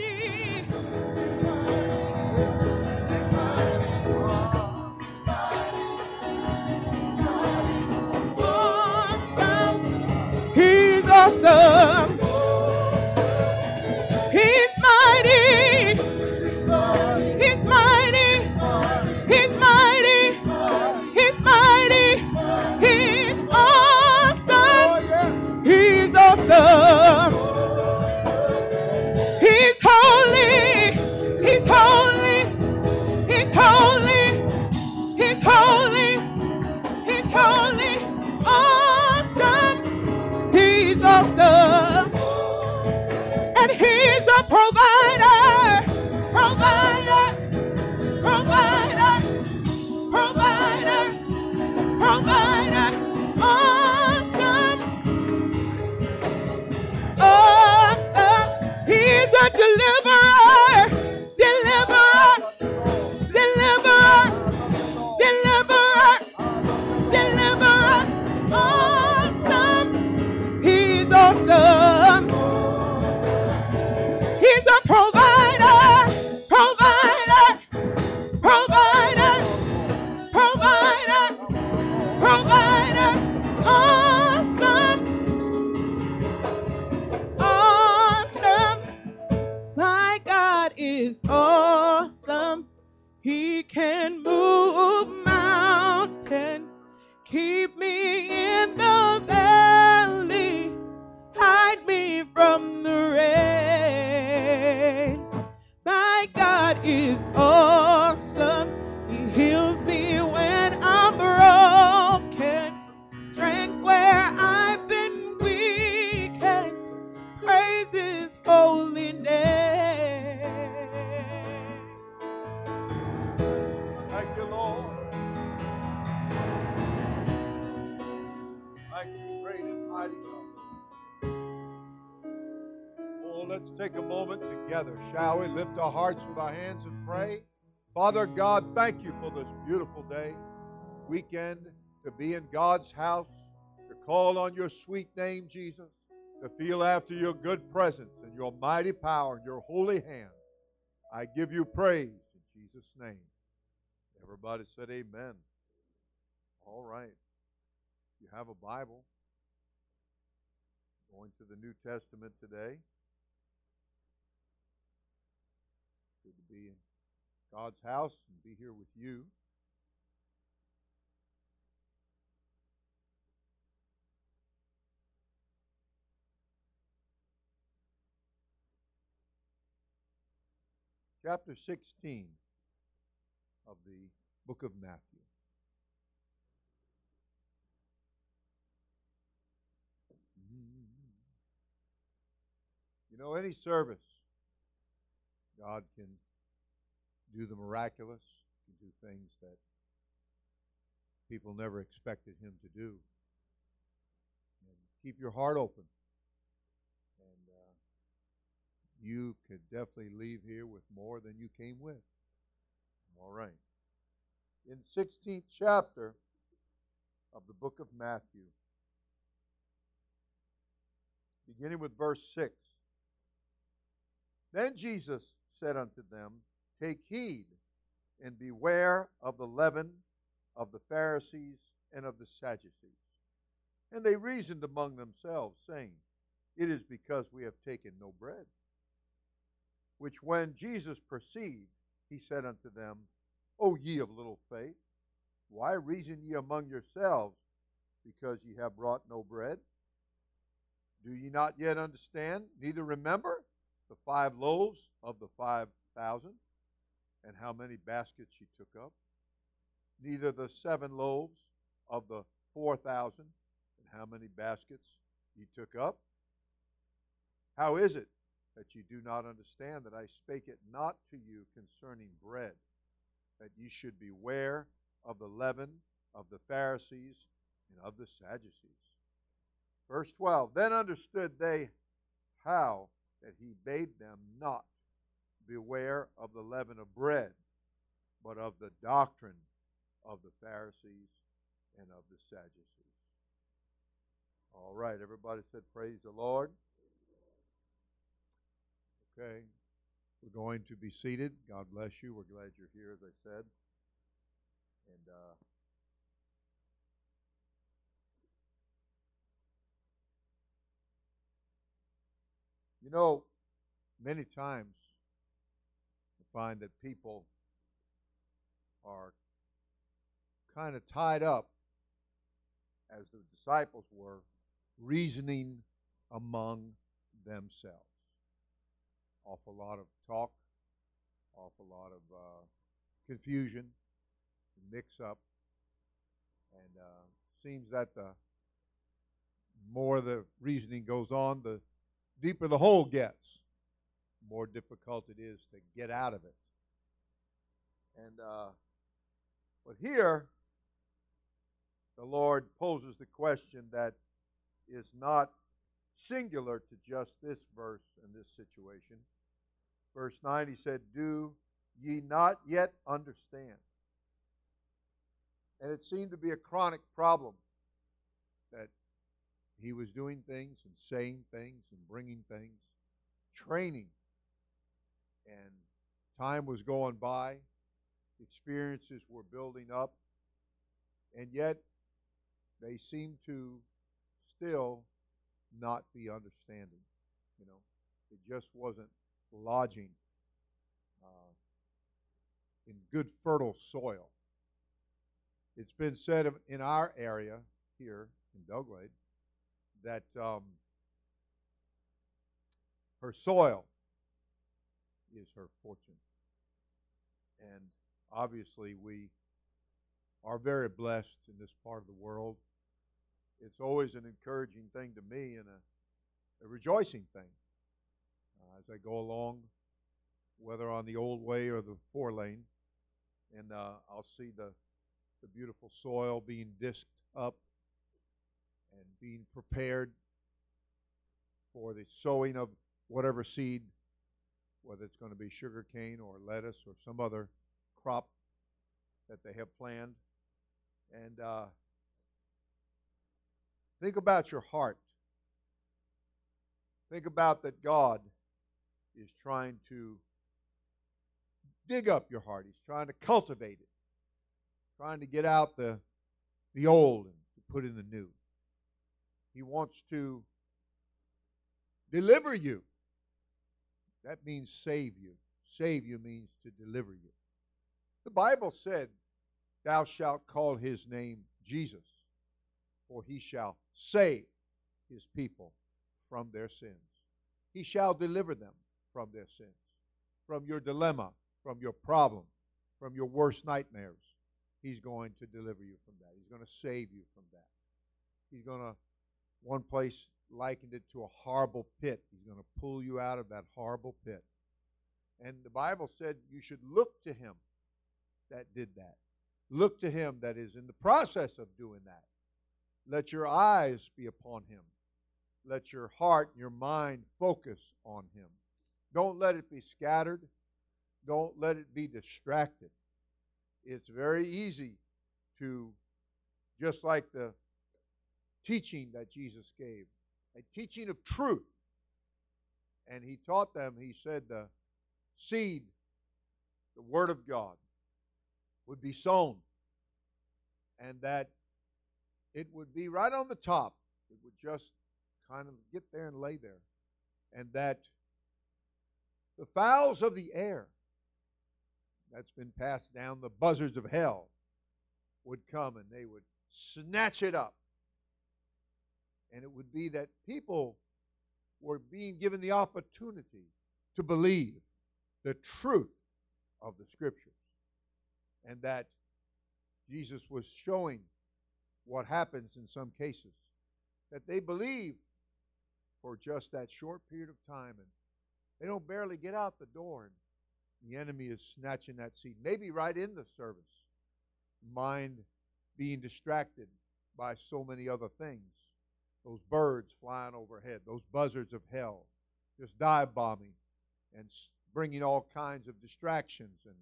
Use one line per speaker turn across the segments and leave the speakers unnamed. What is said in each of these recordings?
mighty.
Hearts with our hands and mm. pray. Father mm. God, thank you for this beautiful day, weekend, to be in God's house, to call on your sweet name, Jesus, to feel after your good presence and your mighty power and your holy hand. I give you praise in Jesus' name. Everybody said amen. All right. You have a Bible. Going to the New Testament today. Good to be in God's house and be here with you. Chapter 16 of the book of Matthew. You know, any service, God can do the miraculous, can do things that people never expected Him to do. And keep your heart open. And uh, you could definitely leave here with more than you came with. All right. In 16th chapter of the book of Matthew, beginning with verse 6. Then Jesus said unto them, Take heed and beware of the leaven of the Pharisees and of the Sadducees. And they reasoned among themselves, saying, It is because we have taken no bread. Which when Jesus perceived, he said unto them, O ye of little faith, why reason ye among yourselves, because ye have brought no bread? Do ye not yet understand, neither remember the five loaves of the five thousand, and how many baskets ye took up? Neither the seven loaves of the four thousand, and how many baskets ye took up? How is it that ye do not understand that I spake it not to you concerning bread, that ye should beware of the leaven of the Pharisees and of the Sadducees? Verse 12 Then understood they how that he bade them not beware of the leaven of bread, but of the doctrine of the Pharisees and of the Sadducees. All right, everybody said, Praise the Lord. Okay. We're going to be seated. God bless you. We're glad you're here, as I said. And uh, you know, many times I find that people are kind of tied up, as the disciples were, reasoning among themselves. Awful lot of talk, awful lot of uh, confusion, mix up, and uh, seems that the more the reasoning goes on, the deeper the hole gets, the more difficult it is to get out of it. And uh, but here, the Lord poses the question that is not singular to just this verse and this situation. Verse 9, he said, Do ye not yet understand? And it seemed to be a chronic problem that he was doing things and saying things and bringing things, training. And time was going by, experiences were building up, and yet they seemed to still not be understanding. You know, it just wasn't lodging uh, in good fertile soil. It's been said in our area here in Belle Glade that um, her soil is her fortune. And obviously, we are very blessed in this part of the world it's always an encouraging thing to me and a, a rejoicing thing uh, as I go along, whether on the old way or the four lane, and uh, I'll see the the beautiful soil being disked up and being prepared for the sowing of whatever seed, whether it's going to be sugar cane or lettuce or some other crop that they have planned. And uh, Think about your heart. Think about that God is trying to dig up your heart. He's trying to cultivate it, trying to get out the, the old and to put in the new. He wants to deliver you. That means save you. Save you means to deliver you. The Bible said, Thou shalt call his name Jesus, for he shall save his people from their sins. He shall deliver them from their sins, from your dilemma, from your problem, from your worst nightmares. He's going to deliver you from that. He's going to save you from that. He's going to, one place likened it to a horrible pit. He's going to pull you out of that horrible pit. And the Bible said you should look to him that did that. Look to him that is in the process of doing that. Let your eyes be upon him. Let your heart and your mind focus on him. Don't let it be scattered. Don't let it be distracted. It's very easy to, just like the teaching that Jesus gave, a teaching of truth. And he taught them, he said, the seed, the Word of God, would be sown. And that it would be right on the top. It would just kind of get there and lay there. And that the fowls of the air, that's been passed down, the buzzards of hell, would come and they would snatch it up. And it would be that people were being given the opportunity to believe the truth of the Scriptures. And that Jesus was showing what happens in some cases that they believe for just that short period of time and they don't barely get out the door and the enemy is snatching that seed maybe right in the service mind being distracted by so many other things those birds flying overhead those buzzards of hell just dive bombing and bringing all kinds of distractions and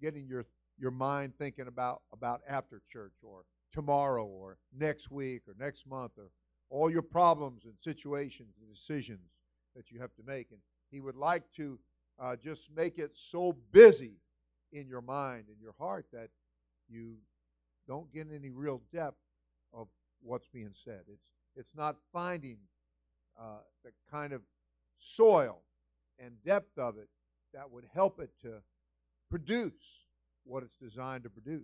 getting your your mind thinking about about after church or tomorrow or next week or next month or all your problems and situations and decisions that you have to make. And He would like to uh, just make it so busy in your mind and your heart that you don't get any real depth of what's being said. It's it's not finding uh, the kind of soil and depth of it that would help it to produce what it's designed to produce.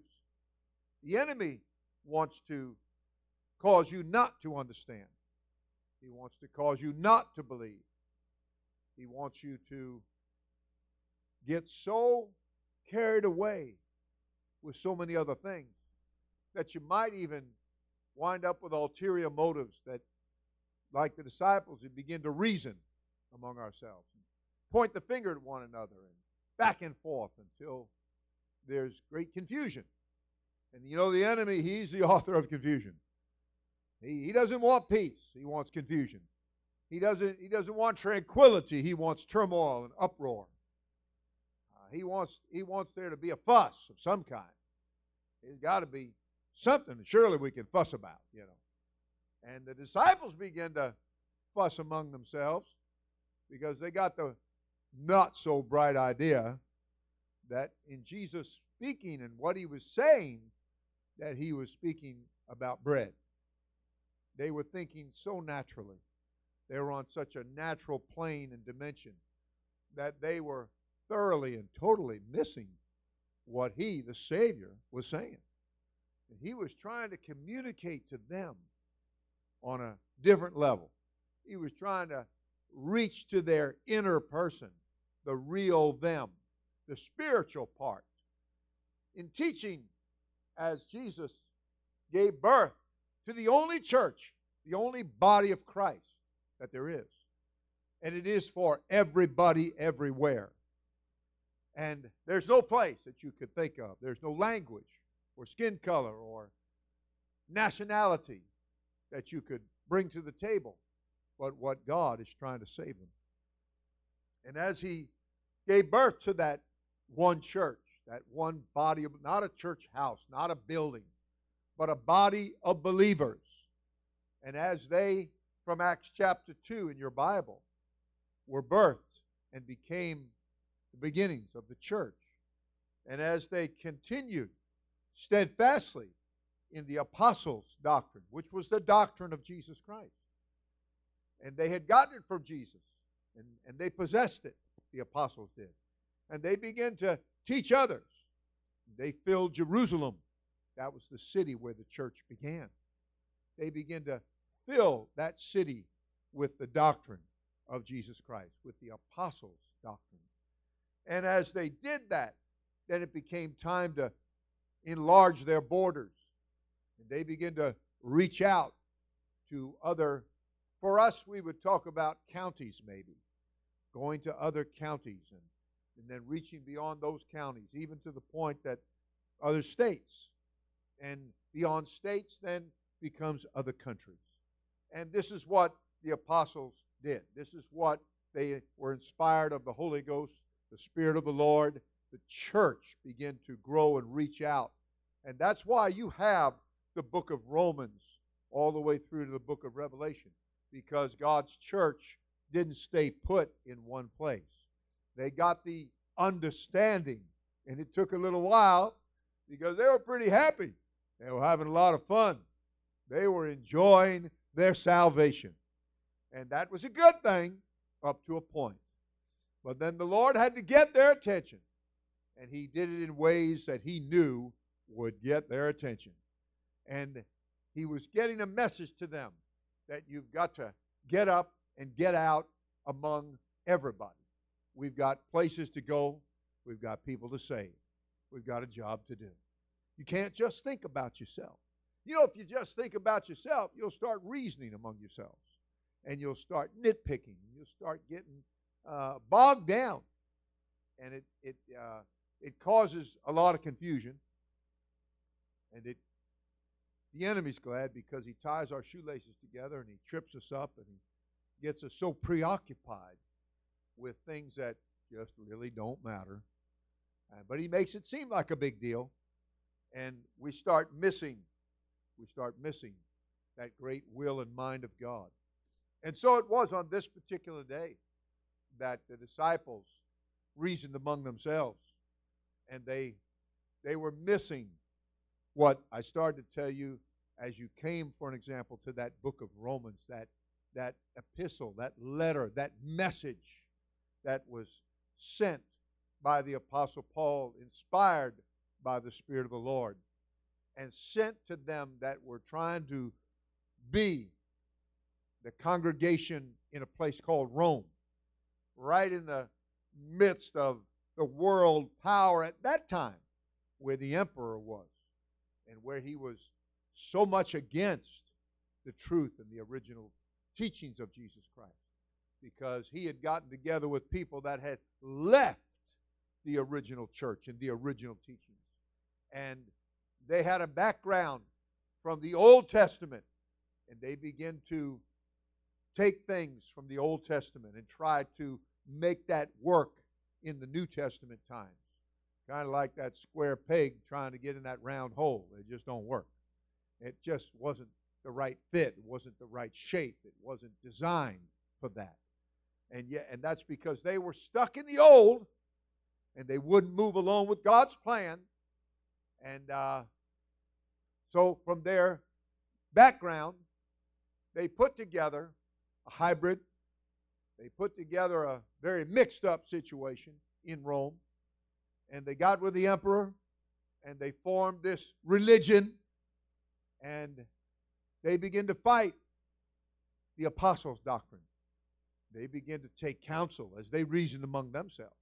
The enemy wants to cause you not to understand. He wants to cause you not to believe. He wants you to get so carried away with so many other things that you might even wind up with ulterior motives that, like the disciples, we begin to reason among ourselves, point the finger at one another, and back and forth until there's great confusion. And you know, the enemy, he's the author of confusion. He, he doesn't want peace, he wants confusion. He doesn't, he doesn't want tranquility, he wants turmoil and uproar. Uh, he, wants, he wants there to be a fuss of some kind. There's got to be something surely we can fuss about, you know. And the disciples begin to fuss among themselves because they got the not so bright idea that in Jesus speaking and what he was saying, that he was speaking about bread. They were thinking so naturally. They were on such a natural plane and dimension that they were thoroughly and totally missing what he, the Savior, was saying. And he was trying to communicate to them on a different level. He was trying to reach to their inner person, the real them, the spiritual part. In teaching, as Jesus gave birth to the only church, the only body of Christ that there is. And it is for everybody everywhere. And there's no place that you could think of, there's no language or skin color or nationality that you could bring to the table, but what God is trying to save them. And as He gave birth to that one church, that one body of, not a church house, not a building, but a body of believers. And as they, from Acts chapter 2 in your Bible, were birthed and became the beginnings of the church, and as they continued steadfastly in the apostles' doctrine, which was the doctrine of Jesus Christ. And they had gotten it from Jesus, and, and they possessed it, the apostles did. And they began to teach others. They filled Jerusalem. That was the city where the church began. They began to fill that city with the doctrine of Jesus Christ, with the apostles' doctrine. And as they did that, then it became time to enlarge their borders. And they begin to reach out to other, for us, we would talk about counties maybe, going to other counties and, and then reaching beyond those counties, even to the point that other states. And beyond states then becomes other countries. And this is what the apostles did. This is what they were inspired of the Holy Ghost, the Spirit of the Lord, the church begin to grow and reach out. And that's why you have the book of Romans all the way through to the book of Revelation, because God's church didn't stay put in one place. They got the understanding, and it took a little while because they were pretty happy. They were having a lot of fun. They were enjoying their salvation. And that was a good thing up to a point. But then the Lord had to get their attention and he did it in ways that he knew would get their attention. And he was getting a message to them that you've got to get up and get out among everybody. We've got places to go, we've got people to save, we've got a job to do. You can't just think about yourself. You know, if you just think about yourself, you'll start reasoning among yourselves and you'll start nitpicking. You'll start getting uh, bogged down. And it, it, uh, it causes a lot of confusion. And it the enemy's glad because he ties our shoelaces together and he trips us up and he gets us so preoccupied with things that just really don't matter. Uh, but he makes it seem like a big deal. And we start missing, we start missing that great will and mind of God. And so it was on this particular day that the disciples reasoned among themselves, and they they were missing what I started to tell you as you came, for an example, to that book of Romans, that that epistle, that letter, that message that was sent by the Apostle Paul, inspired by the Spirit of the Lord, and sent to them that were trying to be the congregation in a place called Rome, right in the midst of the world power at that time, where the emperor was, and where he was so much against the truth and the original teachings of Jesus Christ because he had gotten together with people that had left the original church and the original teachings. And they had a background from the Old Testament, and they begin to take things from the Old Testament and try to make that work in the New Testament times. Kind of like that square peg trying to get in that round hole. It just don't work. It just wasn't the right fit. It wasn't the right shape. It wasn't designed for that. And yet, and that's because they were stuck in the old, and they wouldn't move along with God's plan. And uh, so, from their background, they put together a hybrid. They put together a very mixed up situation in Rome. And they got with the emperor and they formed this religion and they begin to fight the apostles' doctrine. They begin to take counsel as they reason among themselves.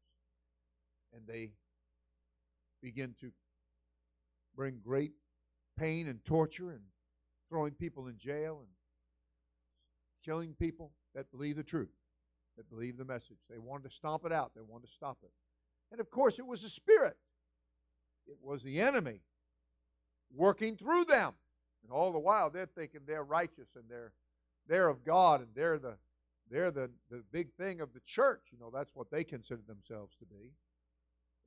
And they begin to bring great pain and torture and throwing people in jail and killing people that believe the truth, that believe the message. They wanted to stomp it out, they wanted to stop it. And of course, it was the Spirit, it was the enemy working through them. And all the while they're thinking they're righteous and they're they're of God and they're the they're the, the big thing of the church. You know, that's what they consider themselves to be.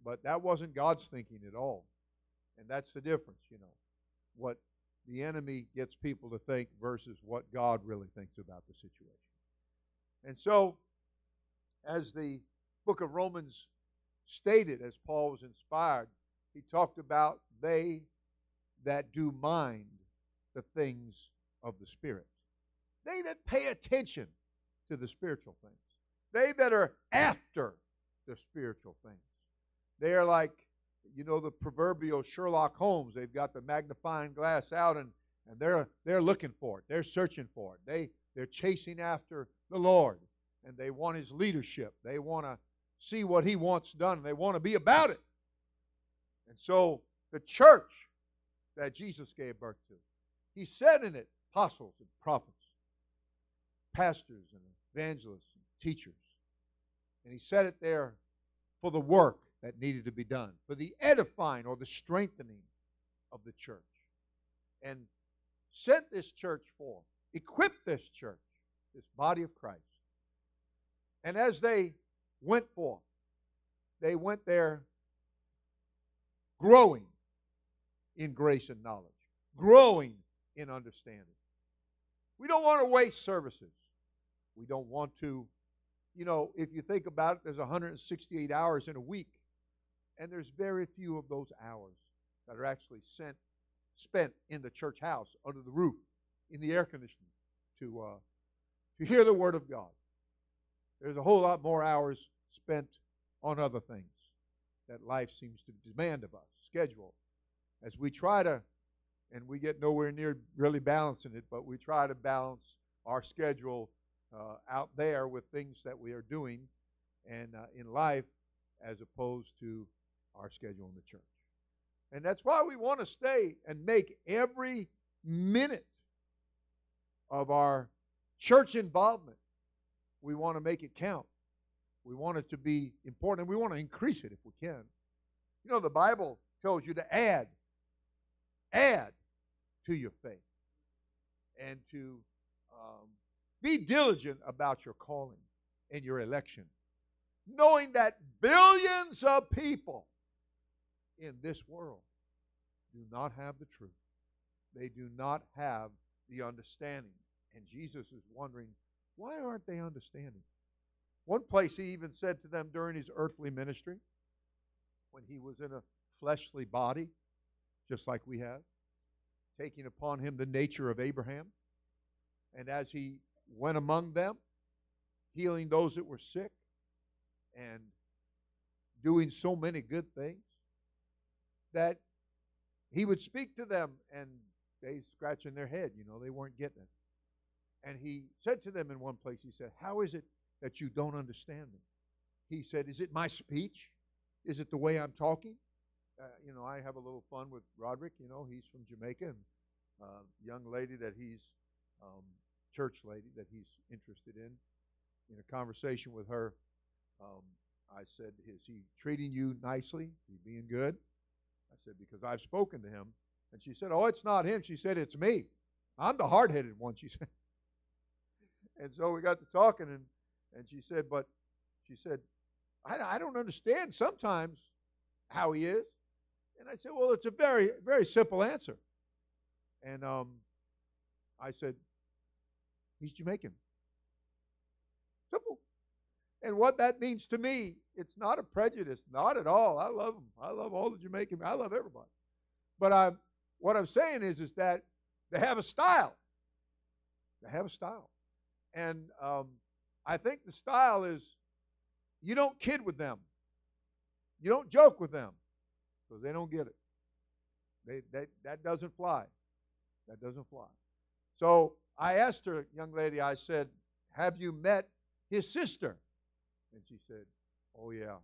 But that wasn't God's thinking at all. And that's the difference, you know. What the enemy gets people to think versus what God really thinks about the situation. And so, as the book of Romans stated, as Paul was inspired, he talked about they that do mind the things of the Spirit. They that pay attention to the spiritual things. They that are after the spiritual things. They are like, you know, the proverbial Sherlock Holmes. They've got the magnifying glass out and, and they're they're looking for it. They're searching for it. They they're chasing after the Lord and they want his leadership. They want to see what he wants done and they want to be about it. And so the church that Jesus gave birth to he said in it, apostles and prophets, pastors and evangelists and teachers. And he said it there for the work that needed to be done, for the edifying or the strengthening of the church. And sent this church for, equipped this church, this body of Christ. And as they went forth, they went there growing in grace and knowledge, growing in understanding. We don't want to waste services. We don't want to, you know, if you think about it, there's 168 hours in a week, and there's very few of those hours that are actually sent, spent in the church house, under the roof, in the air conditioning, to uh, to hear the Word of God. There's a whole lot more hours spent on other things that life seems to demand of us, schedule. As we try to and we get nowhere near really balancing it, but we try to balance our schedule uh, out there with things that we are doing and uh, in life as opposed to our schedule in the church. And that's why we want to stay and make every minute of our church involvement, we want to make it count. We want it to be important, we want to increase it if we can. You know, the Bible tells you to add, add to your faith and to um, be diligent about your calling and your election, knowing that billions of people in this world do not have the truth. They do not have the understanding. And Jesus is wondering, why aren't they understanding? One place he even said to them during his earthly ministry, when he was in a fleshly body, just like we have, taking upon him the nature of Abraham. And as he went among them, healing those that were sick and doing so many good things, that he would speak to them and they scratching their head, you know, they weren't getting it. And he said to them in one place, he said, How is it that you don't understand me? He said, Is it my speech? Is it the way I'm talking? Uh, you know, I have a little fun with Roderick. You know, he's from Jamaica, and uh, young lady that he's um, church lady that he's interested in. In a conversation with her, um, I said, "Is he treating you nicely? Is he being good?" I said, "Because I've spoken to him," and she said, "Oh, it's not him." She said, "It's me. I'm the hard-headed one." She said, and so we got to talking, and and she said, "But," she said, I, I don't understand sometimes how he is. And I said, Well, it's a very, very simple answer. And um, I said, He's Jamaican. Simple. And what that means to me, it's not a prejudice, not at all. I love them. I love all the Jamaican. I love everybody. But I'm, what I'm saying is, is that they have a style. They have a style, and um, I think the style is you don't kid with them. You don't joke with them because they don't get it. They, they, that doesn't fly. That doesn't fly. So I asked her, young lady, I said, Have you met his sister? And she said, Oh, yeah.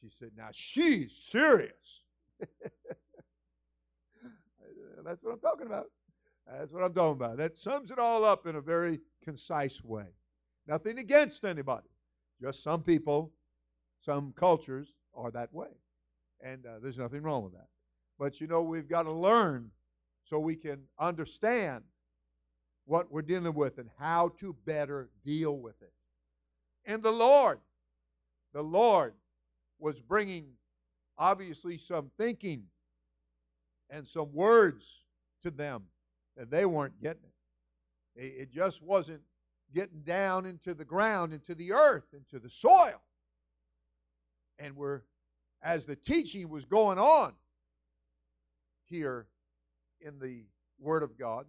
She said, Now she's serious. That's what I'm talking about. That's what I'm talking about. That sums it all up in a very concise way. Nothing against anybody. Just some people, some cultures are that way. And uh, there's nothing wrong with that. But you know, we've got to learn so we can understand what we're dealing with and how to better deal with it. And the Lord, the Lord was bringing obviously some thinking and some words to them and they weren't getting it. It just wasn't getting down into the ground, into the earth, into the soil. And we're, as the teaching was going on here in the Word of God,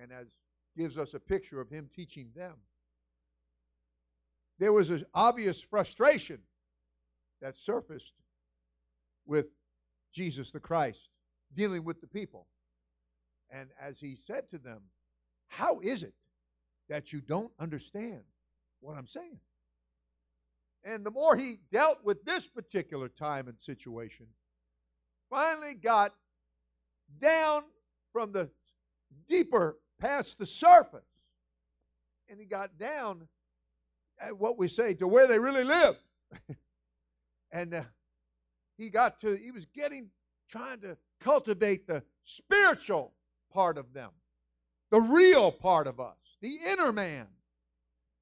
and as gives us a picture of him teaching them, there was an obvious frustration that surfaced with Jesus the Christ dealing with the people. And as he said to them, How is it that you don't understand what I'm saying. And the more he dealt with this particular time and situation, finally got down from the deeper past the surface. And he got down at what we say to where they really live. and uh, he got to, he was getting, trying to cultivate the spiritual part of them, the real part of us the inner man,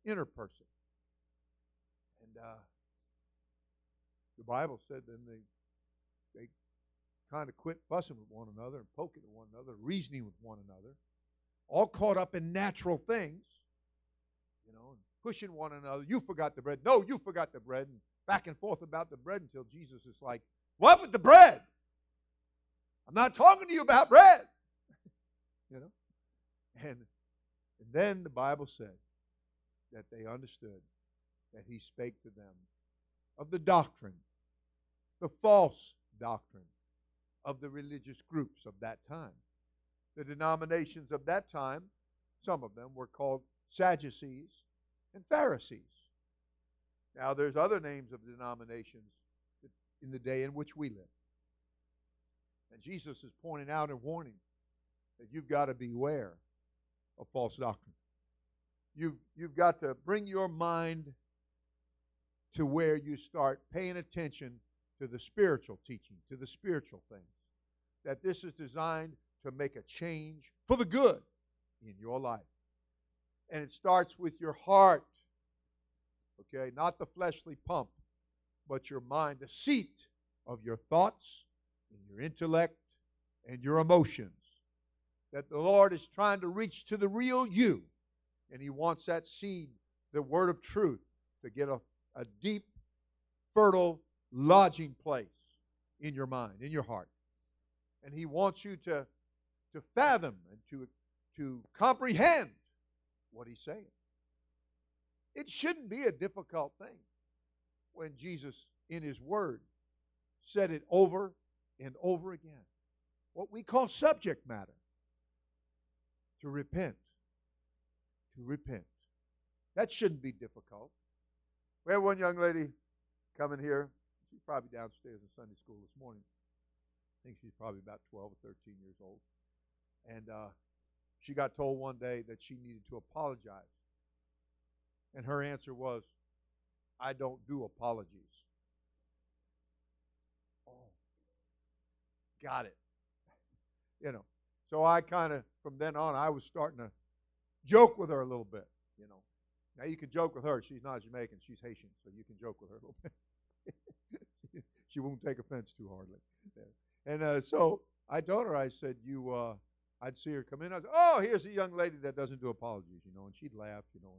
inner person. And uh, the Bible said then they they kind of quit fussing with one another and poking at one another, reasoning with one another, all caught up in natural things, you know, pushing one another. You forgot the bread. No, you forgot the bread. And back and forth about the bread until Jesus is like, What with the bread? I'm not talking to you about bread. You know? And and then the Bible said that they understood that he spake to them of the doctrine, the false doctrine of the religious groups of that time. The denominations of that time, some of them were called Sadducees and Pharisees. Now, there's other names of denominations in the day in which we live. And Jesus is pointing out and warning that you've got to beware of false doctrine. You've, you've got to bring your mind to where you start paying attention to the spiritual teaching, to the spiritual things. That this is designed to make a change for the good in your life. And it starts with your heart, okay? Not the fleshly pump, but your mind, the seat of your thoughts and your intellect and your emotions that the Lord is trying to reach to the real you. And He wants that seed the word of truth to get a, a deep, fertile lodging place in your mind, in your heart. And He wants you to, to fathom and to, to comprehend what He's saying. It shouldn't be a difficult thing when Jesus, in His Word, said it over and over again. What we call subject matter. To repent. To repent. That shouldn't be difficult. We had one young lady coming here. She's probably downstairs in Sunday school this morning. I think she's probably about 12 or 13 years old. And uh, she got told one day that she needed to apologize. And her answer was, I don't do apologies. Oh, got it. You know, so I kind of, from then on, I was starting to joke with her a little bit, you know. Now you can joke with her. She's not Jamaican. She's Haitian, so you can joke with her a little bit. she won't take offense too hardly. And uh, so I told her, I said, you, uh, I'd see her come in. I said, oh, here's a young lady that doesn't do apologies, you know. And she'd laugh, you know.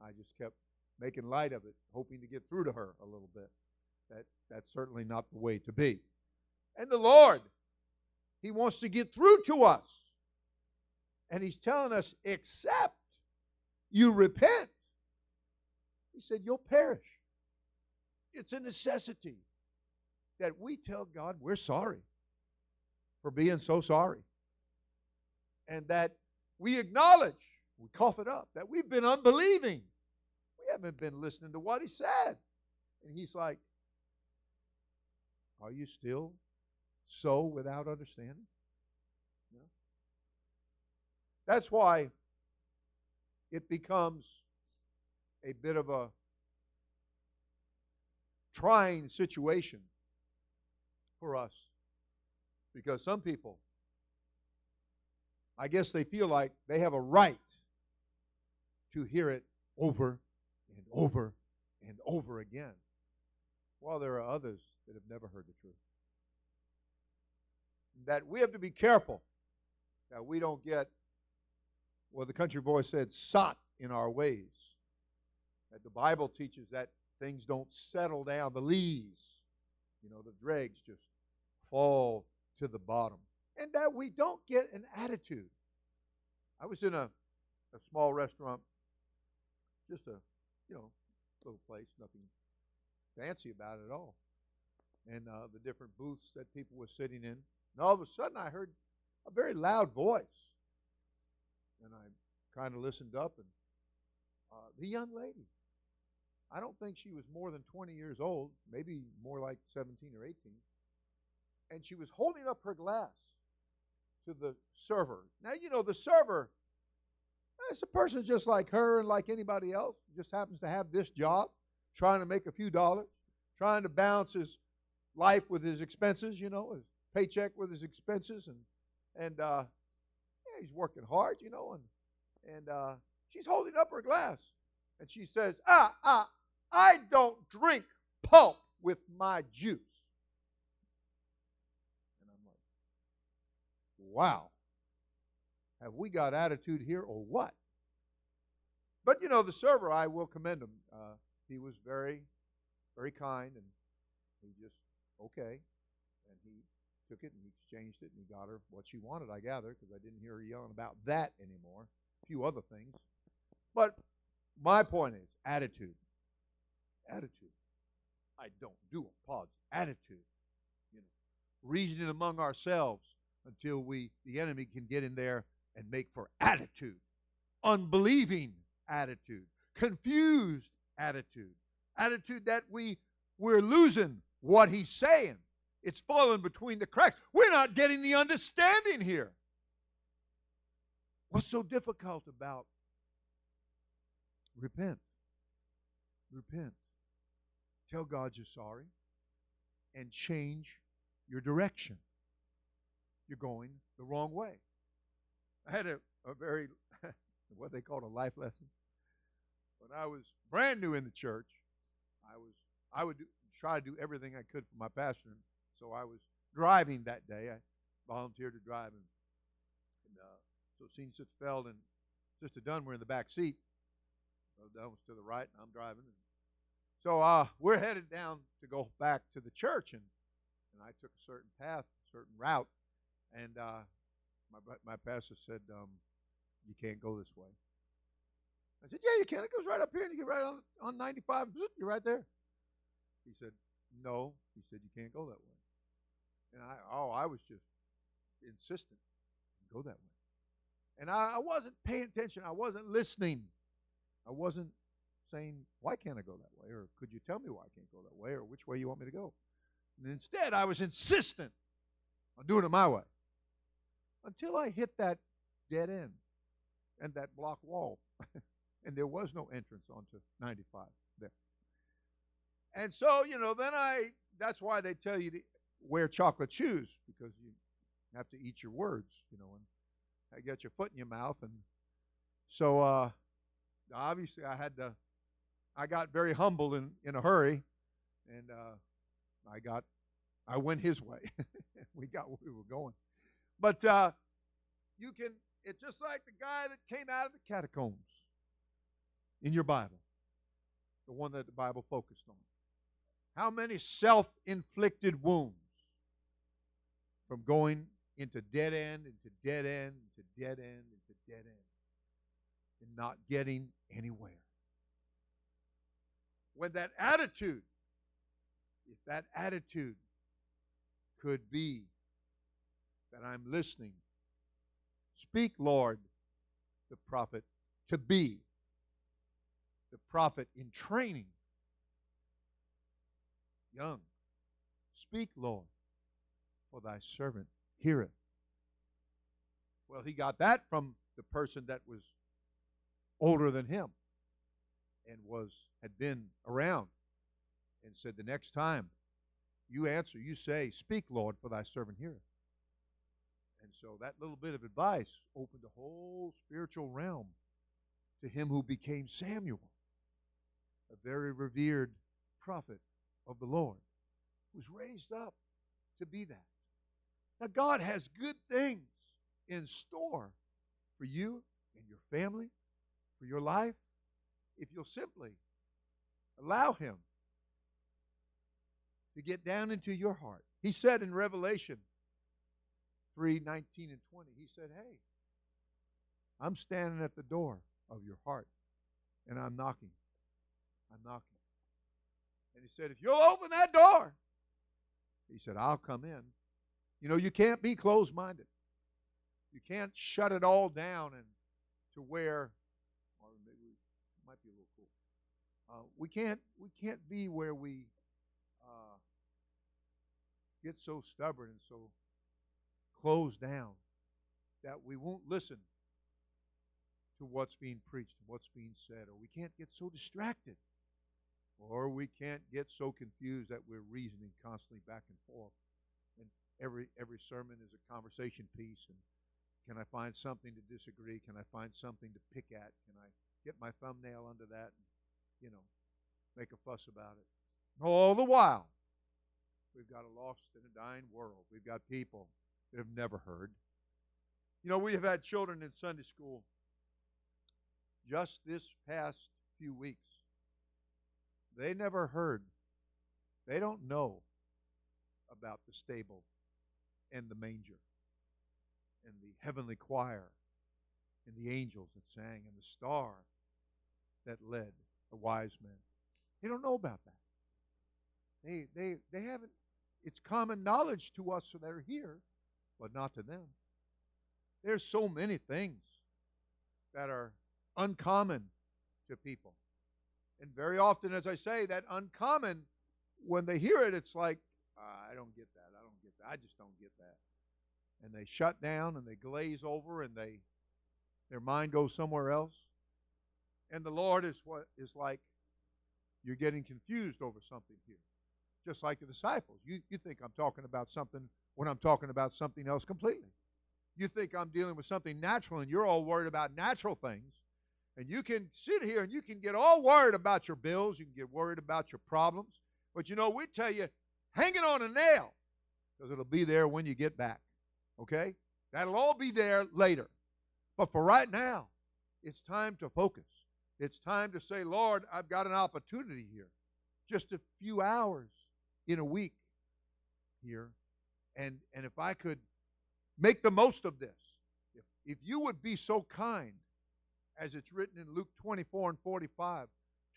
And I just kept making light of it, hoping to get through to her a little bit. That that's certainly not the way to be. And the Lord, He wants to get through to us. And He's telling us, except you repent, He said, you'll perish. It's a necessity that we tell God we're sorry for being so sorry. And that we acknowledge, we cough it up, that we've been unbelieving We haven't been listening to what he said. And he's like, Are you still so without understanding? Yeah. That's why it becomes a bit of a trying situation for us because some people, I guess they feel like they have a right to hear it over and over and over again, while there are others that have never heard the truth. That we have to be careful that we don't get, well, the country boy said, sot in our ways. That the Bible teaches that things don't settle down, the leaves, you know, the dregs just fall to the bottom. And that we don't get an attitude. I was in a, a small restaurant, just a you know, little place, nothing fancy about it at all. And uh, the different booths that people were sitting in. And all of a sudden, I heard a very loud voice. And I kind of listened up, and uh, the young lady, I don't think she was more than 20 years old, maybe more like 17 or 18. And she was holding up her glass to the server. Now, you know, the server it's a person just like her and like anybody else, just happens to have this job, trying to make a few dollars, trying to balance his life with his expenses, you know, paycheck with his expenses, and and uh, yeah, he's working hard, you know, and and uh, she's holding up her glass, and she says, "Ah, ah, I don't drink pulp with my juice." And I'm like, "Wow." Have we got attitude here or what? But you know, the server, I will commend him. Uh, he was very, very kind, and he just okay, and he took it and he exchanged it, and he got her what she wanted. I gather because I didn't hear her yelling about that anymore. A few other things, but my point is attitude. Attitude. I don't do apology. Attitude. You know, reasoning among ourselves until we the enemy can get in there and make for attitude. Unbelieving attitude, confused attitude, attitude that we we're losing what he's saying. It's falling between the cracks. We're not getting the understanding here. What's so difficult about repent? Repent. Tell God you're sorry and change your direction. You're going the wrong way. I had a, a very, what they call a life lesson when I was brand new in the church, I was I would do, try to do everything I could for my pastor. So I was driving that day. I volunteered to drive, and, and uh, so Senior Sister Feld and Sister Dunn were in the back seat. that was to the right, and I'm driving. So uh, we're headed down to go back to the church, and and I took a certain path, a certain route, and uh, my my pastor said, um, "You can't go this way." I said, "Yeah, you can. It goes right up here, and you get right on on 95. You're right there." He said, "No." He said, "You can't go that way." And I, oh, I was just insistent, go that way. And I, I wasn't paying attention. I wasn't listening. I wasn't saying, why can't I go that way? Or could you tell me why I can't go that way? Or which way you want me to go? And instead, I was insistent on doing it my way until I hit that dead end and that block wall. and there was no entrance onto 95 there. And so, you know, then I, that's why they tell you to wear chocolate shoes because you have to eat your words, you know, and I got your foot in your mouth. And so, uh, obviously I had to, I got very humble in, in a hurry and, uh, I got, I went his way. we got where we were going. But, uh, you can, it's just like the guy that came out of the catacombs in your Bible, the one that the Bible focused on. How many self inflicted wounds from going into dead end, into dead end, into dead end, into dead end, and not getting anywhere? When that attitude, if that attitude could be that I'm listening, speak, Lord, the prophet, to be the prophet in training young. Speak, Lord, for thy servant heareth. Well, he got that from the person that was older than him and was had been around and said the next time you answer you say speak lord for thy servant heareth and so that little bit of advice opened a whole spiritual realm to him who became samuel a very revered prophet of the Lord, was raised up to be that. Now, God has good things in store for you and your family, for your life, if you'll simply allow Him to get down into your heart. He said in Revelation 3 19 and 20, He said, Hey, I'm standing at the door of your heart and I'm knocking. I'm knocking. And he said, If you'll open that door, he said, I'll come in. You know, you can't be closed minded. You can't shut it all down and to where well, maybe it might be a little cool. Uh, we can't we can't be where we uh, get so stubborn and so closed down that we won't listen to what's being preached and what's being said, or we can't get so distracted or we can't get so confused that we're reasoning constantly back and forth. And every every sermon is a conversation piece. And can I find something to disagree? Can I find something to pick at? Can I get my thumbnail under that and, you know, make a fuss about it? All the while, we've got a lost and a dying world. We've got people that have never heard. You know, we have had children in Sunday school just this past few weeks they never heard. They don't know about the stable and the manger and the heavenly choir and the angels that sang and the star that led the wise men. They don't know about that. They they they haven't it's common knowledge to us that are here, but not to them. There's so many things that are uncommon to people. And very often, as I say, that uncommon, when they hear it, it's like, uh, I don't get that. I just don't get that. And they shut down and they glaze over and they their mind goes somewhere else. And the Lord is what is like, you're getting confused over something here. Just like the disciples. You, you think I'm talking about something when I'm talking about something else completely. You think I'm dealing with something natural and you're all worried about natural things. And you can sit here and you can get all worried about your bills, you can get worried about your problems. But you know, we tell you, hanging on a nail because it'll be there when you get back. Okay? That'll all be there later. But for right now, it's time to focus. It's time to say, Lord, I've got an opportunity here. Just a few hours in a week here. And, and if I could make the most of this, if, if you would be so kind, as it's written in Luke 24 and 45,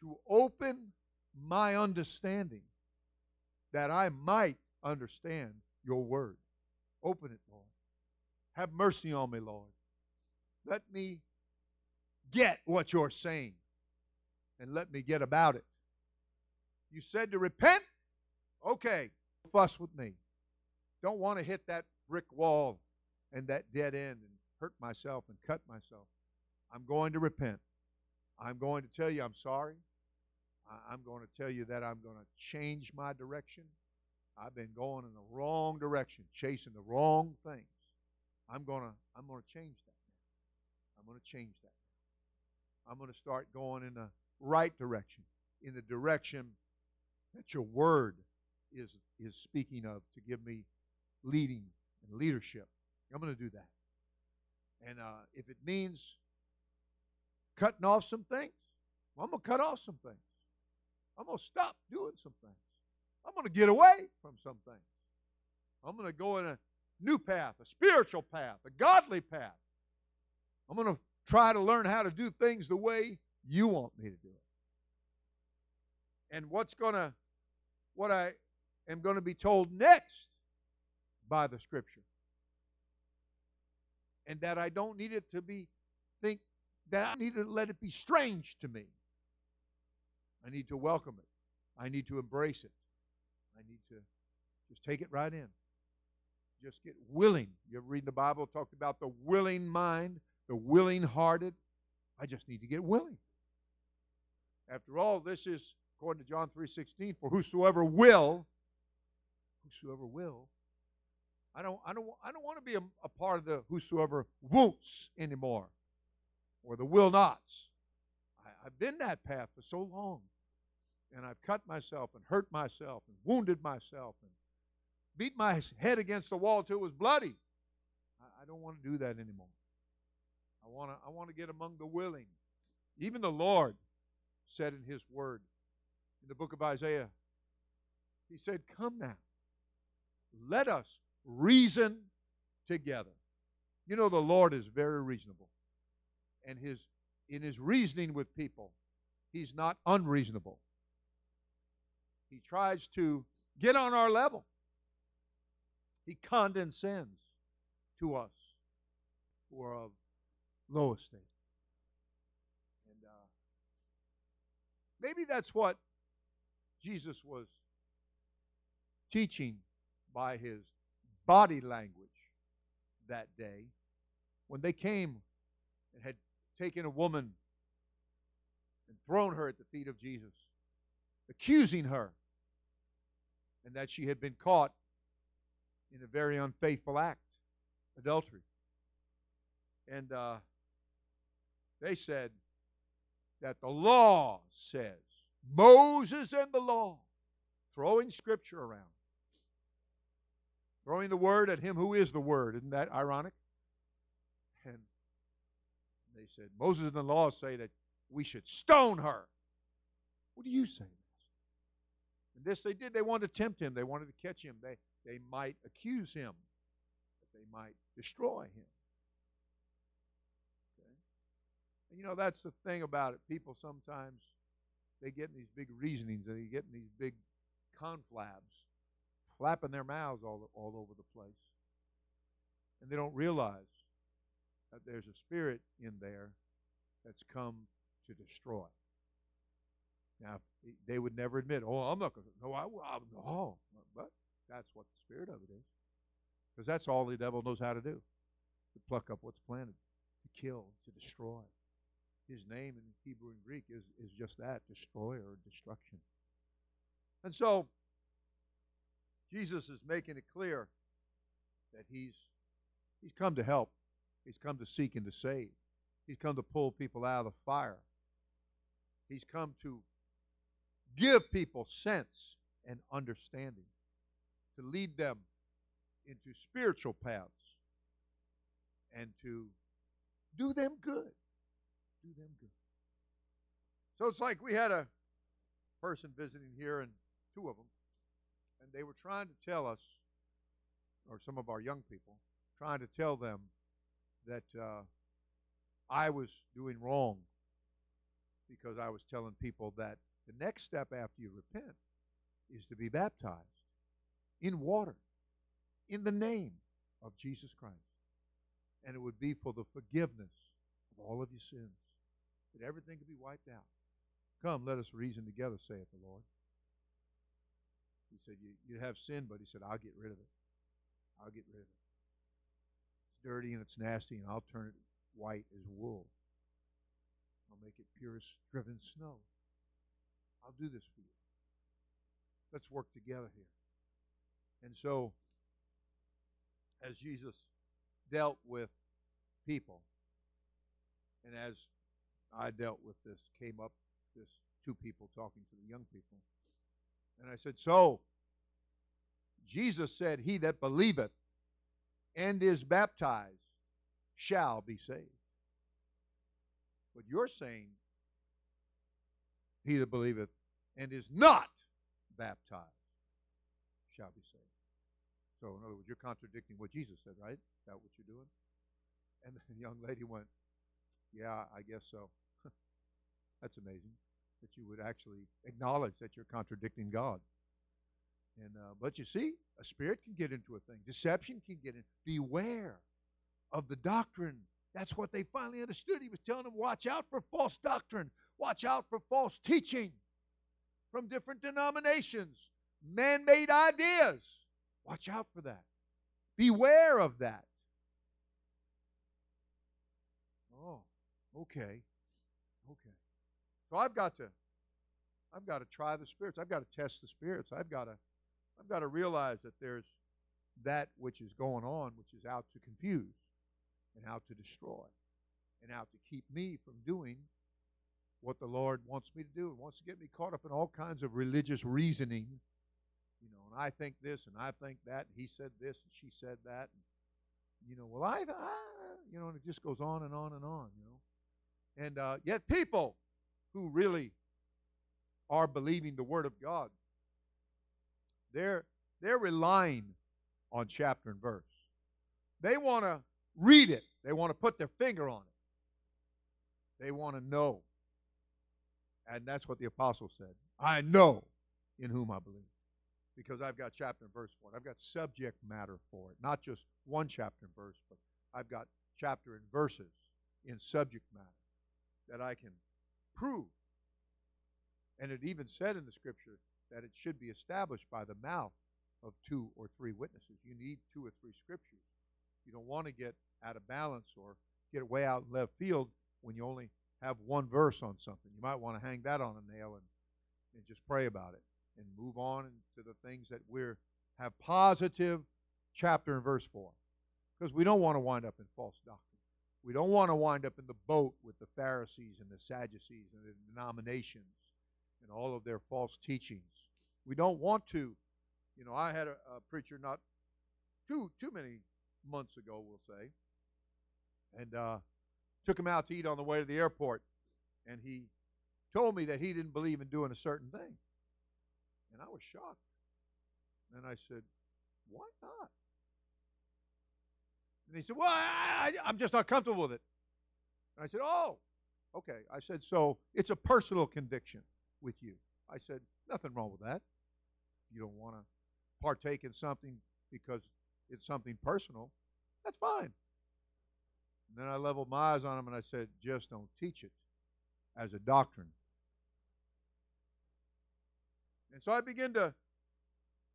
to open my understanding that I might understand your word. Open it, Lord. Have mercy on me, Lord. Let me get what you're saying and let me get about it. You said to repent? Okay, fuss with me. Don't want to hit that brick wall and that dead end and hurt myself and cut myself. I'm going to repent. I'm going to tell you I'm sorry. I'm going to tell you that I'm going to change my direction. I've been going in the wrong direction, chasing the wrong things. I'm to I'm to change that now. I'm to change that now. I'm to start going in the right direction, in the direction that your word is is speaking of to give me leading and leadership. I'm to do that. And uh, if it means cutting off some things, well, I'm to cut off some things. I'm to stop doing some things. I'm going to get away from some things. I'm going to go in a new path, a spiritual path, a godly path. I'm going to try to learn how to do things the way you want me to do it. And what's going to, what I am going to be told next by the Scripture. And that I don't need it to be, think that I need to let it be strange to me. I need to welcome it. I need to embrace it. I need to just take it right in. Just get willing. You ever read the Bible talked about the willing mind, the willing hearted? I just need to get willing. After all, this is according to John 3:16, for whosoever will, whosoever will. I don't I don't I don't want to be a, a part of the whosoever won'ts anymore. Or the will nots. I, I've been that path for so long and I've cut myself and hurt myself and wounded myself and beat my head against the wall till it was bloody. I, I don't want to do that anymore. I want to I want to get among the willing. Even the Lord said in his word in the book of Isaiah, he said, "Come now. Let us reason together." You know the Lord is very reasonable. And his in his reasoning with people, he's not unreasonable. He tries to get on our level. He condescends to us who are of low estate. And uh, maybe that's what Jesus was teaching by his body language that day when they came and had taken a woman and thrown her at the feet of Jesus, accusing her and that she had been caught in a very unfaithful act, adultery. And uh, they said that the law says, Moses and the law, throwing scripture around, throwing the word at him who is the word. Isn't that ironic? And they said, Moses and the law say that we should stone her. What do you say? And this they did. They wanted to tempt him. They wanted to catch him. They, they might accuse him. That they might destroy him. Okay? And you know, that's the thing about it. People sometimes, they get in these big reasonings they get in these big conflabs, flapping their mouths all, all over the place. And they don't realize that there's a spirit in there that's come to destroy. Now, they would never admit, oh, I'm not going to, no, I, I, no. But that's what the spirit of it is. Because that's all the devil knows how to do to pluck up what's planted, to kill, to destroy. His name in Hebrew and Greek is, is just that destroyer or destruction. And so, Jesus is making it clear that he's, he's come to help, he's come to seek and to save, he's come to pull people out of the fire, he's come to give people sense and understanding, to lead them into spiritual paths, and to do them good. Do them good. So it's like we had a person visiting here, and two of them, and they were trying to tell us, or some of our young people, trying to tell them that uh, I was doing wrong because I was telling people that the next step after you repent is to be baptized in water in the name of Jesus Christ. And it would be for the forgiveness of all of your sins, that everything could be wiped out. Come, let us reason together, saith the Lord. He said, you, you have sin, but he said, I'll get rid of it. I'll get rid of it. It's dirty and it's nasty, and I'll turn it white as wool. I'll make it pure as driven snow. I'll do this for you. Let's work together here. And so, as Jesus dealt with people, and as I dealt with this, came up this two people talking to the young people. And I said, So, Jesus said, He that believeth and is baptized shall be saved. But you're saying, He that believeth and is not baptized shall be saved. So, in other words, you're contradicting what Jesus said, right? Is that what you're doing? And the young lady went, Yeah, I guess so. That's amazing that you would actually acknowledge that you're contradicting God. And uh, but you see, a spirit can get into a thing. Deception can get in. Beware of the doctrine. That's what they finally understood. He was telling them, watch out for false doctrine. Watch out for false teaching from different denominations, man-made ideas. Watch out for that. Beware of that. Oh, okay. Okay. So I've got to I've got to try the spirits. I've got to test the spirits. I've got to I've got to realize that there's that which is going on which is out to confuse and out to destroy and out to keep me from doing what the Lord wants me to do and wants to get me caught up in all kinds of religious reasoning. You know, and I think this and I think that, and he said this and she said that. And, you know, well, I, I, you know, and it just goes on and on and on, you know. And uh, yet people who really are believing the Word of God, they're, they're relying on chapter and verse. They want to read it. They want to put their finger on it. They want to know. And that's what the apostle said. I know in whom I believe. Because I've got chapter and verse for it. I've got subject matter for it. Not just one chapter and verse, but I've got chapter and verses in subject matter that I can prove. And it even said in the scripture that it should be established by the mouth of two or three witnesses. You need two or three scriptures. You don't want to get out of balance or get way out in left field when you only have one verse on something. You might want to hang that on a nail and, and just pray about it and move on to the things that we're have positive chapter and verse for. Because we don't want to wind up in false doctrine. We don't want to wind up in the boat with the Pharisees and the Sadducees and the denominations and all of their false teachings. We don't want to. You know, I had a, a preacher not too too many months ago, we'll say, and uh, took him out to eat on the way to the airport, and he told me that he didn't believe in doing a certain thing, and I was shocked. And I said, "Why not?" And he said, "Well, I, I'm just not comfortable with it." And I said, "Oh, okay." I said, "So it's a personal conviction with you." I said, "Nothing wrong with that. You don't want to partake in something because it's something personal. That's fine." And then I leveled my eyes on him and I said, "Just don't teach it as a doctrine." And so I began to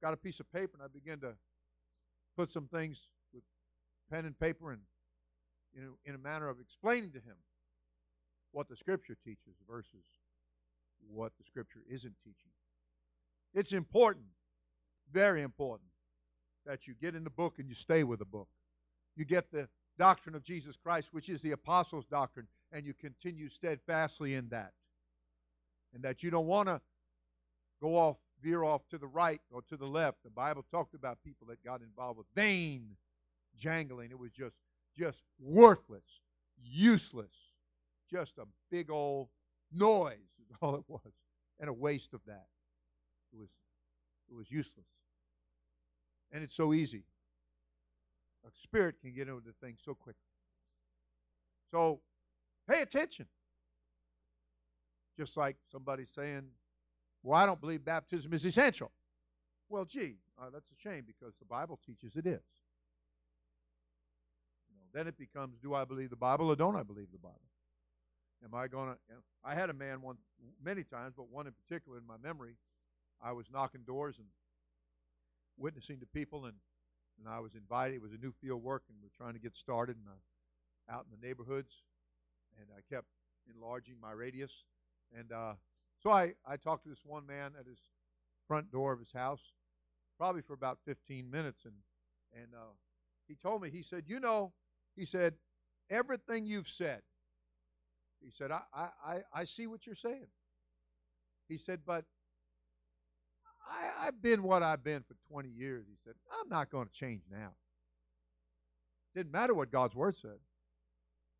got a piece of paper and I began to put some things with pen and paper and you know, in a manner of explaining to him what the Scripture teaches versus what the Scripture isn't teaching. It's important, very important, that you get in the book and you stay with the book. You get the doctrine of Jesus Christ, which is the apostles' doctrine, and you continue steadfastly in that. And that you don't want to go off, veer off to the right or to the left. The Bible talked about people that got involved with vain jangling. It was just just worthless, useless, just a big old noise. is all it was. And a waste of that. It was it was useless. And it's so easy. A spirit can get into things so quickly. So pay attention. Just like somebody saying, Well, I don't believe baptism is essential. Well, gee, uh, that's a shame because the Bible teaches it is. You know, then it becomes, do I believe the Bible or don't I believe the Bible? Am I going to? You know, I had a man one many times, but one in particular in my memory. I was knocking doors and witnessing to people, and and I was invited. It was a new field work, and we are trying to get started, and I, out in the neighborhoods, and I kept enlarging my radius, and uh, so I I talked to this one man at his front door of his house, probably for about 15 minutes, and and uh, he told me he said, you know, he said everything you've said he said, I, I, I see what you're saying. He said, but I, I've been what I've been for 20 years. He said, I'm not going to change now. Didn't matter what God's word said.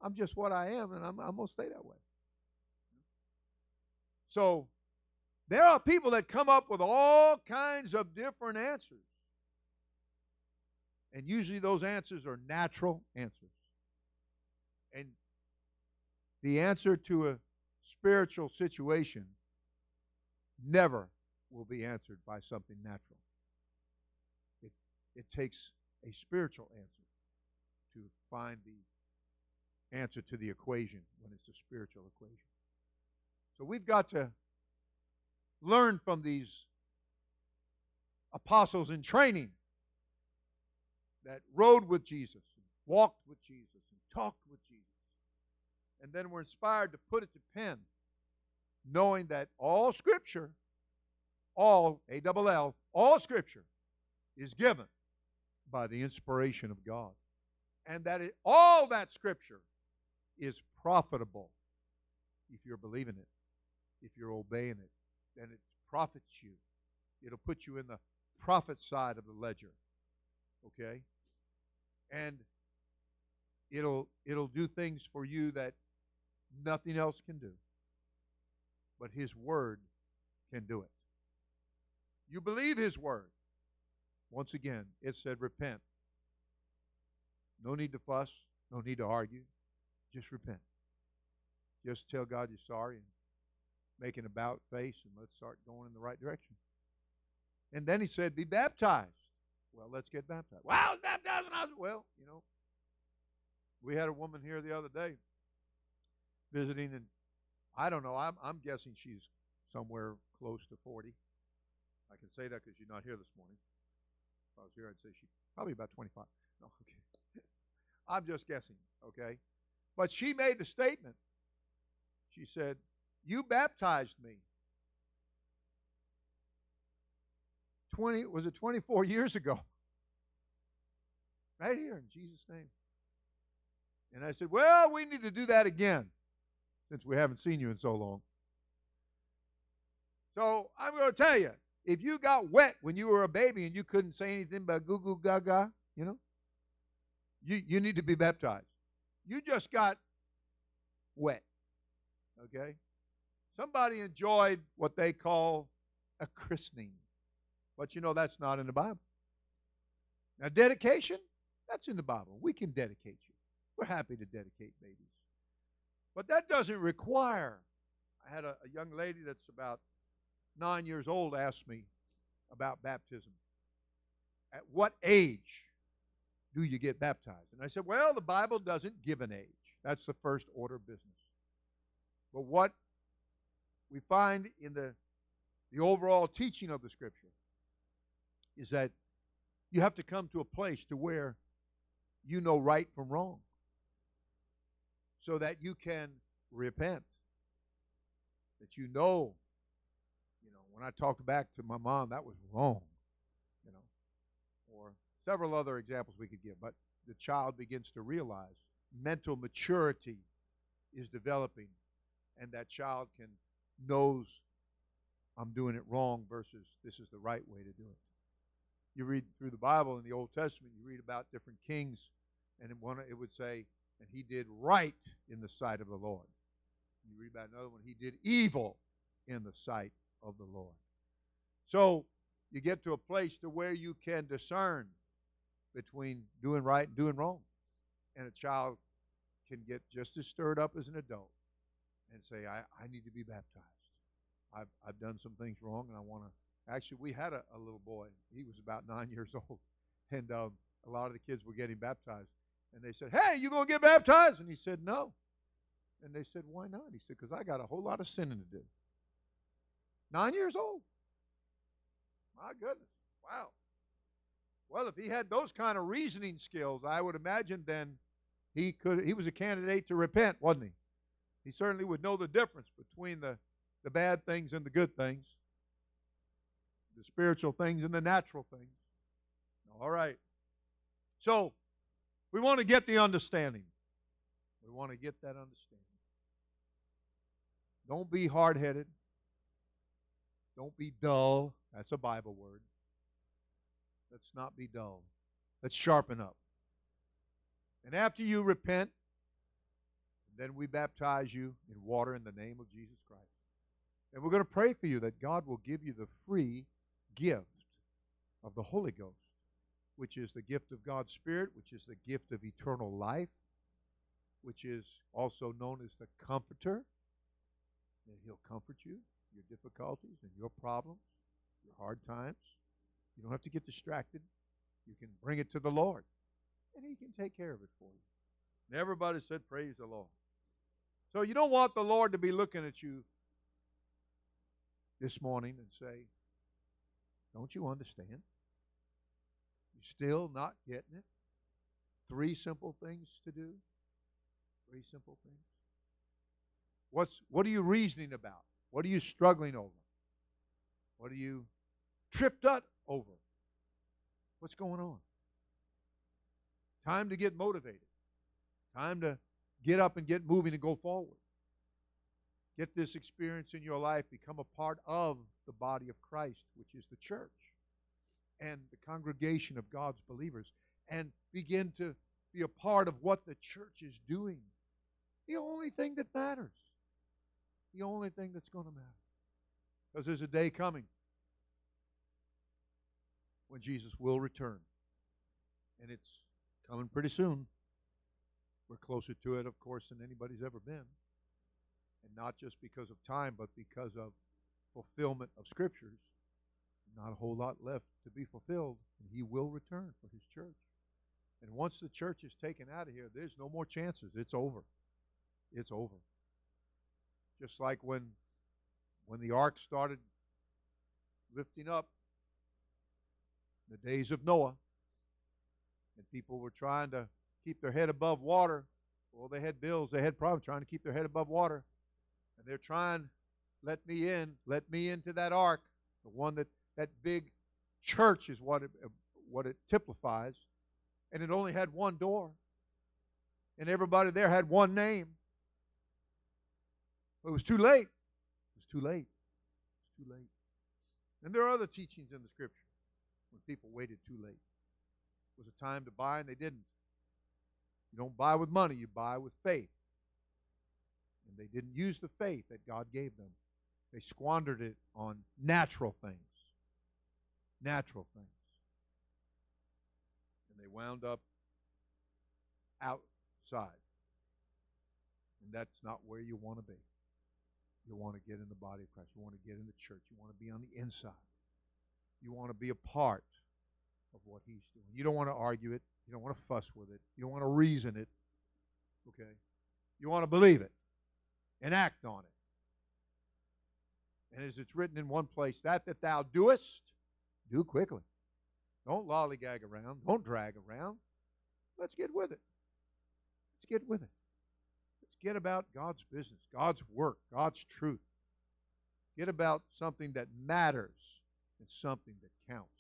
I'm just what I am, and I'm, I'm going to stay that way. So there are people that come up with all kinds of different answers. And usually those answers are natural answers. And the answer to a spiritual situation never will be answered by something natural. It, it takes a spiritual answer to find the answer to the equation when it's a spiritual equation. So we've got to learn from these apostles in training that rode with Jesus, walked with Jesus, and talked with Jesus and then we're inspired to put it to pen, knowing that all Scripture, all, A double L, all Scripture is given by the inspiration of God. And that it, all that Scripture is profitable if you're believing it, if you're obeying it, then it profits you. It'll put you in the profit side of the ledger. Okay? And it'll it'll do things for you that Nothing else can do. But His Word can do it. You believe His Word. Once again, it said repent. No need to fuss. No need to argue. Just repent. Just tell God you're sorry and make an about face and let's start going in the right direction. And then he said, be baptized. Well, let's get baptized. Well, I was baptized when I was, well, you know, we had a woman here the other day visiting, and I don't know. I'm I'm guessing she's somewhere close to 40. I can say that because she's not here this morning. If I was here, I'd say she's probably about 25. No, okay. I'm just guessing, okay? But she made the statement. She said, You baptized me. 20, was it 24 years ago? Right here in Jesus' name. And I said, Well, we need to do that again since we haven't seen you in so long. So I'm going to tell you, if you got wet when you were a baby and you couldn't say anything but goo goo gaga, you know, you, you need to be baptized. You just got wet. Okay? Somebody enjoyed what they call a christening. But you know that's not in the Bible. Now, dedication, that's in the Bible. We can dedicate you. We're happy to dedicate babies. But that doesn't require. I had a, a young lady that's about nine years old asked me about baptism. At what age do you get baptized? And I said, well, the Bible doesn't give an age. That's the first order of business. But what we find in the, the overall teaching of the Scripture is that you have to come to a place to where you know right from wrong so that you can repent. That you know, when I talked back to my mom, that was wrong, you know, or several other examples we could give. But the child begins to realize mental maturity is developing, and that child can knows I'm doing it wrong versus this is the right way to do it. You read through the Bible in the Old Testament, you read about different kings, and one it would say and he did right in the sight of the Lord. You read about another one, he did evil in the sight of the Lord. So you get to a place to where you can discern between doing right and doing wrong. And a child can get just as stirred up as an adult and say, I, I need to be baptized. I've, I've done some things wrong and I want to. Actually, we had a, a little boy. He was about nine years old. And um, a lot of the kids were getting baptized. And they said, Hey, you going to get baptized? And he said, No. And they said, Why not? He said, Because I got a whole lot of sinning to do. Nine years old. My goodness. Wow. Well, if he had those kind of reasoning skills, I would imagine then he could he was a candidate to repent, wasn't he? He certainly would know the difference between the, the bad things and the good things, the spiritual things and the natural things. All right. So we want to get the understanding. We want to get that understanding. Don't be hard headed. Don't be dull. That's a Bible word. Let's not be dull. Let's sharpen up. And after you repent, then we baptize you in water in the name of Jesus Christ. And we're going to pray for you that God will give you the free gift of the Holy Ghost, which is the gift of God's Spirit, which is the gift of eternal life, which is also known as the Comforter. And He'll comfort you, your difficulties and your problems, your hard times. You don't have to get distracted. You can bring it to the Lord, and He can take care of it for you. And everybody said, Praise the Lord. So you don't want the Lord to be looking at you this morning and say, Don't you understand? You're still not getting it? Three simple things to do. Three simple things. What's what are you reasoning about? What are you struggling over? What are you tripped up over? What's going on? Time to get motivated. Time to get up and get moving and go forward. Get this experience in your life, become a part of the body of Christ, which is the church and the congregation of God's believers, and begin to be a part of what the church is doing. The only thing that matters. The only thing that's going to matter. Because there's a day coming when Jesus will return. And it's coming pretty soon. We're closer to it, of course, than anybody's ever been. And not just because of time, but because of fulfillment of scriptures. Not a whole lot left to be fulfilled, and he will return for his church. And once the church is taken out of here, there's no more chances. It's over. It's over. Just like when when the ark started lifting up in the days of Noah, and people were trying to keep their head above water. Well, they had bills, they had problems trying to keep their head above water. And they're trying, let me in, let me into that ark, the one that that big church is what it, what it typifies. And it only had one door. And everybody there had one name. But it was too late. It was too late. It was too late. And there are other teachings in the scripture when people waited too late. It was a time to buy and they didn't. You don't buy with money, you buy with faith. And they didn't use the faith that God gave them. They squandered it on natural things. Natural things. And they wound up outside. And that's not where you want to be. You want to get in the body of Christ. You want to get in the church. You want to be on the inside. You want to be a part of what He's doing. You don't want to argue it. You don't want to fuss with it. You don't want to reason it. Okay? You want to believe it and act on it. And as it's written in one place, that that thou doest, do quickly. Don't lollygag around. Don't drag around. Let's get with it. Let's get with it. Get about God's business, God's work, God's truth. Get about something that matters and something that counts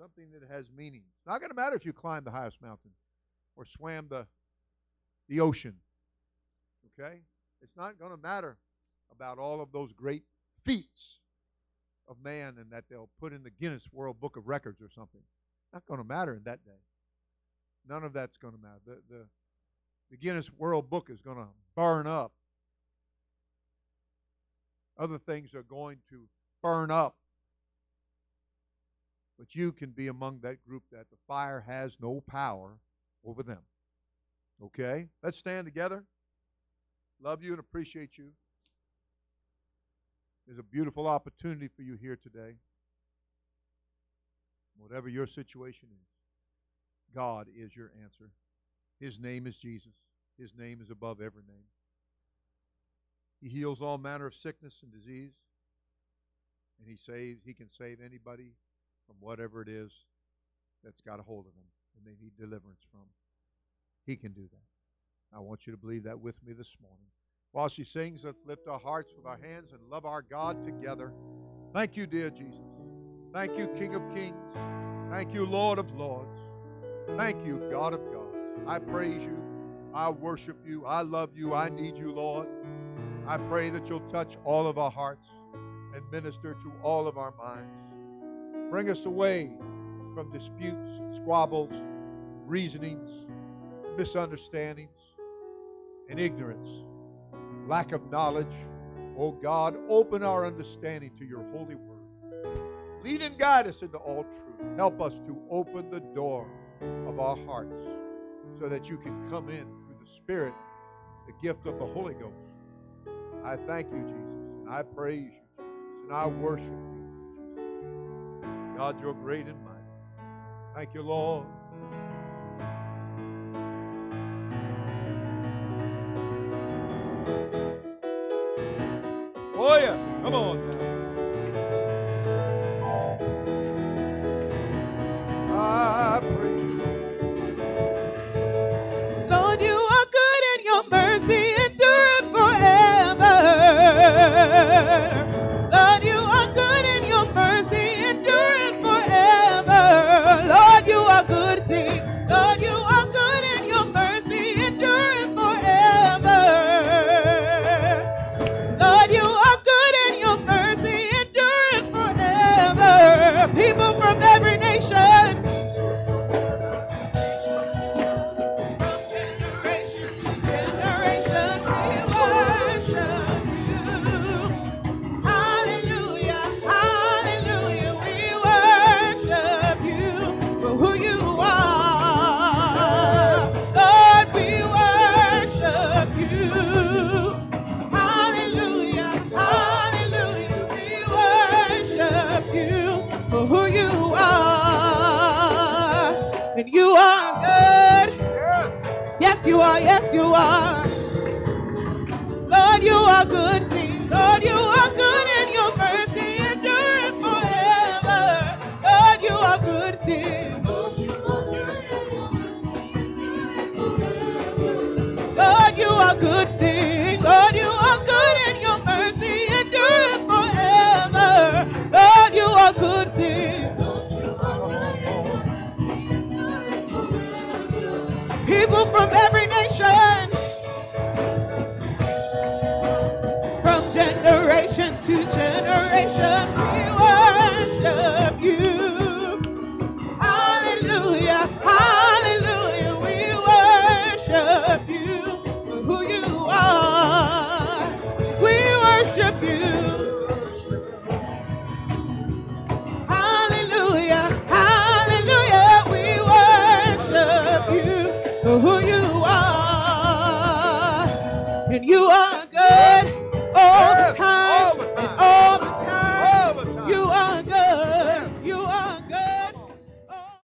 something that has meaning. It's not going to matter if you climbed the highest mountain or swam the, the ocean. Okay? It's not going to matter about all of those great feats of man and that they'll put in the Guinness World Book of Records or something. Not going to matter in that day. None of that's going to matter. The, the, the Guinness World Book is going to burn up Other things are going to burn up. But you can be among that group that the fire has no power over them. Okay? Let's stand together. Love you and appreciate you. There's a beautiful opportunity for you here today. Whatever your situation is, God is your answer. His name is Jesus. His name is above every name. He heals all manner of sickness and disease. And he saves he can save anybody from whatever it is that's got a hold of them and they need deliverance from. He can do that. I want you to believe that with me this morning. While she sings, let's lift our hearts with our hands and love our God together. Thank you, dear Jesus. Thank you, King of Kings. Thank you, Lord of Lords. Thank you, God of gods. I praise you. I worship you. I love you. I need you, Lord. I pray that you'll touch all of our hearts and minister to all of our minds. Bring us away from disputes, squabbles, reasonings, misunderstandings, and ignorance, lack of knowledge. Oh God, open our understanding to your holy word. Lead and guide us into all truth. Help us to open the door of our hearts so that you can come in through the Spirit, the gift of the Holy Ghost I thank you, Jesus. And I praise you, Jesus. And I worship you, Jesus. God, you're great and mighty. Thank you, Lord. Oh, yeah.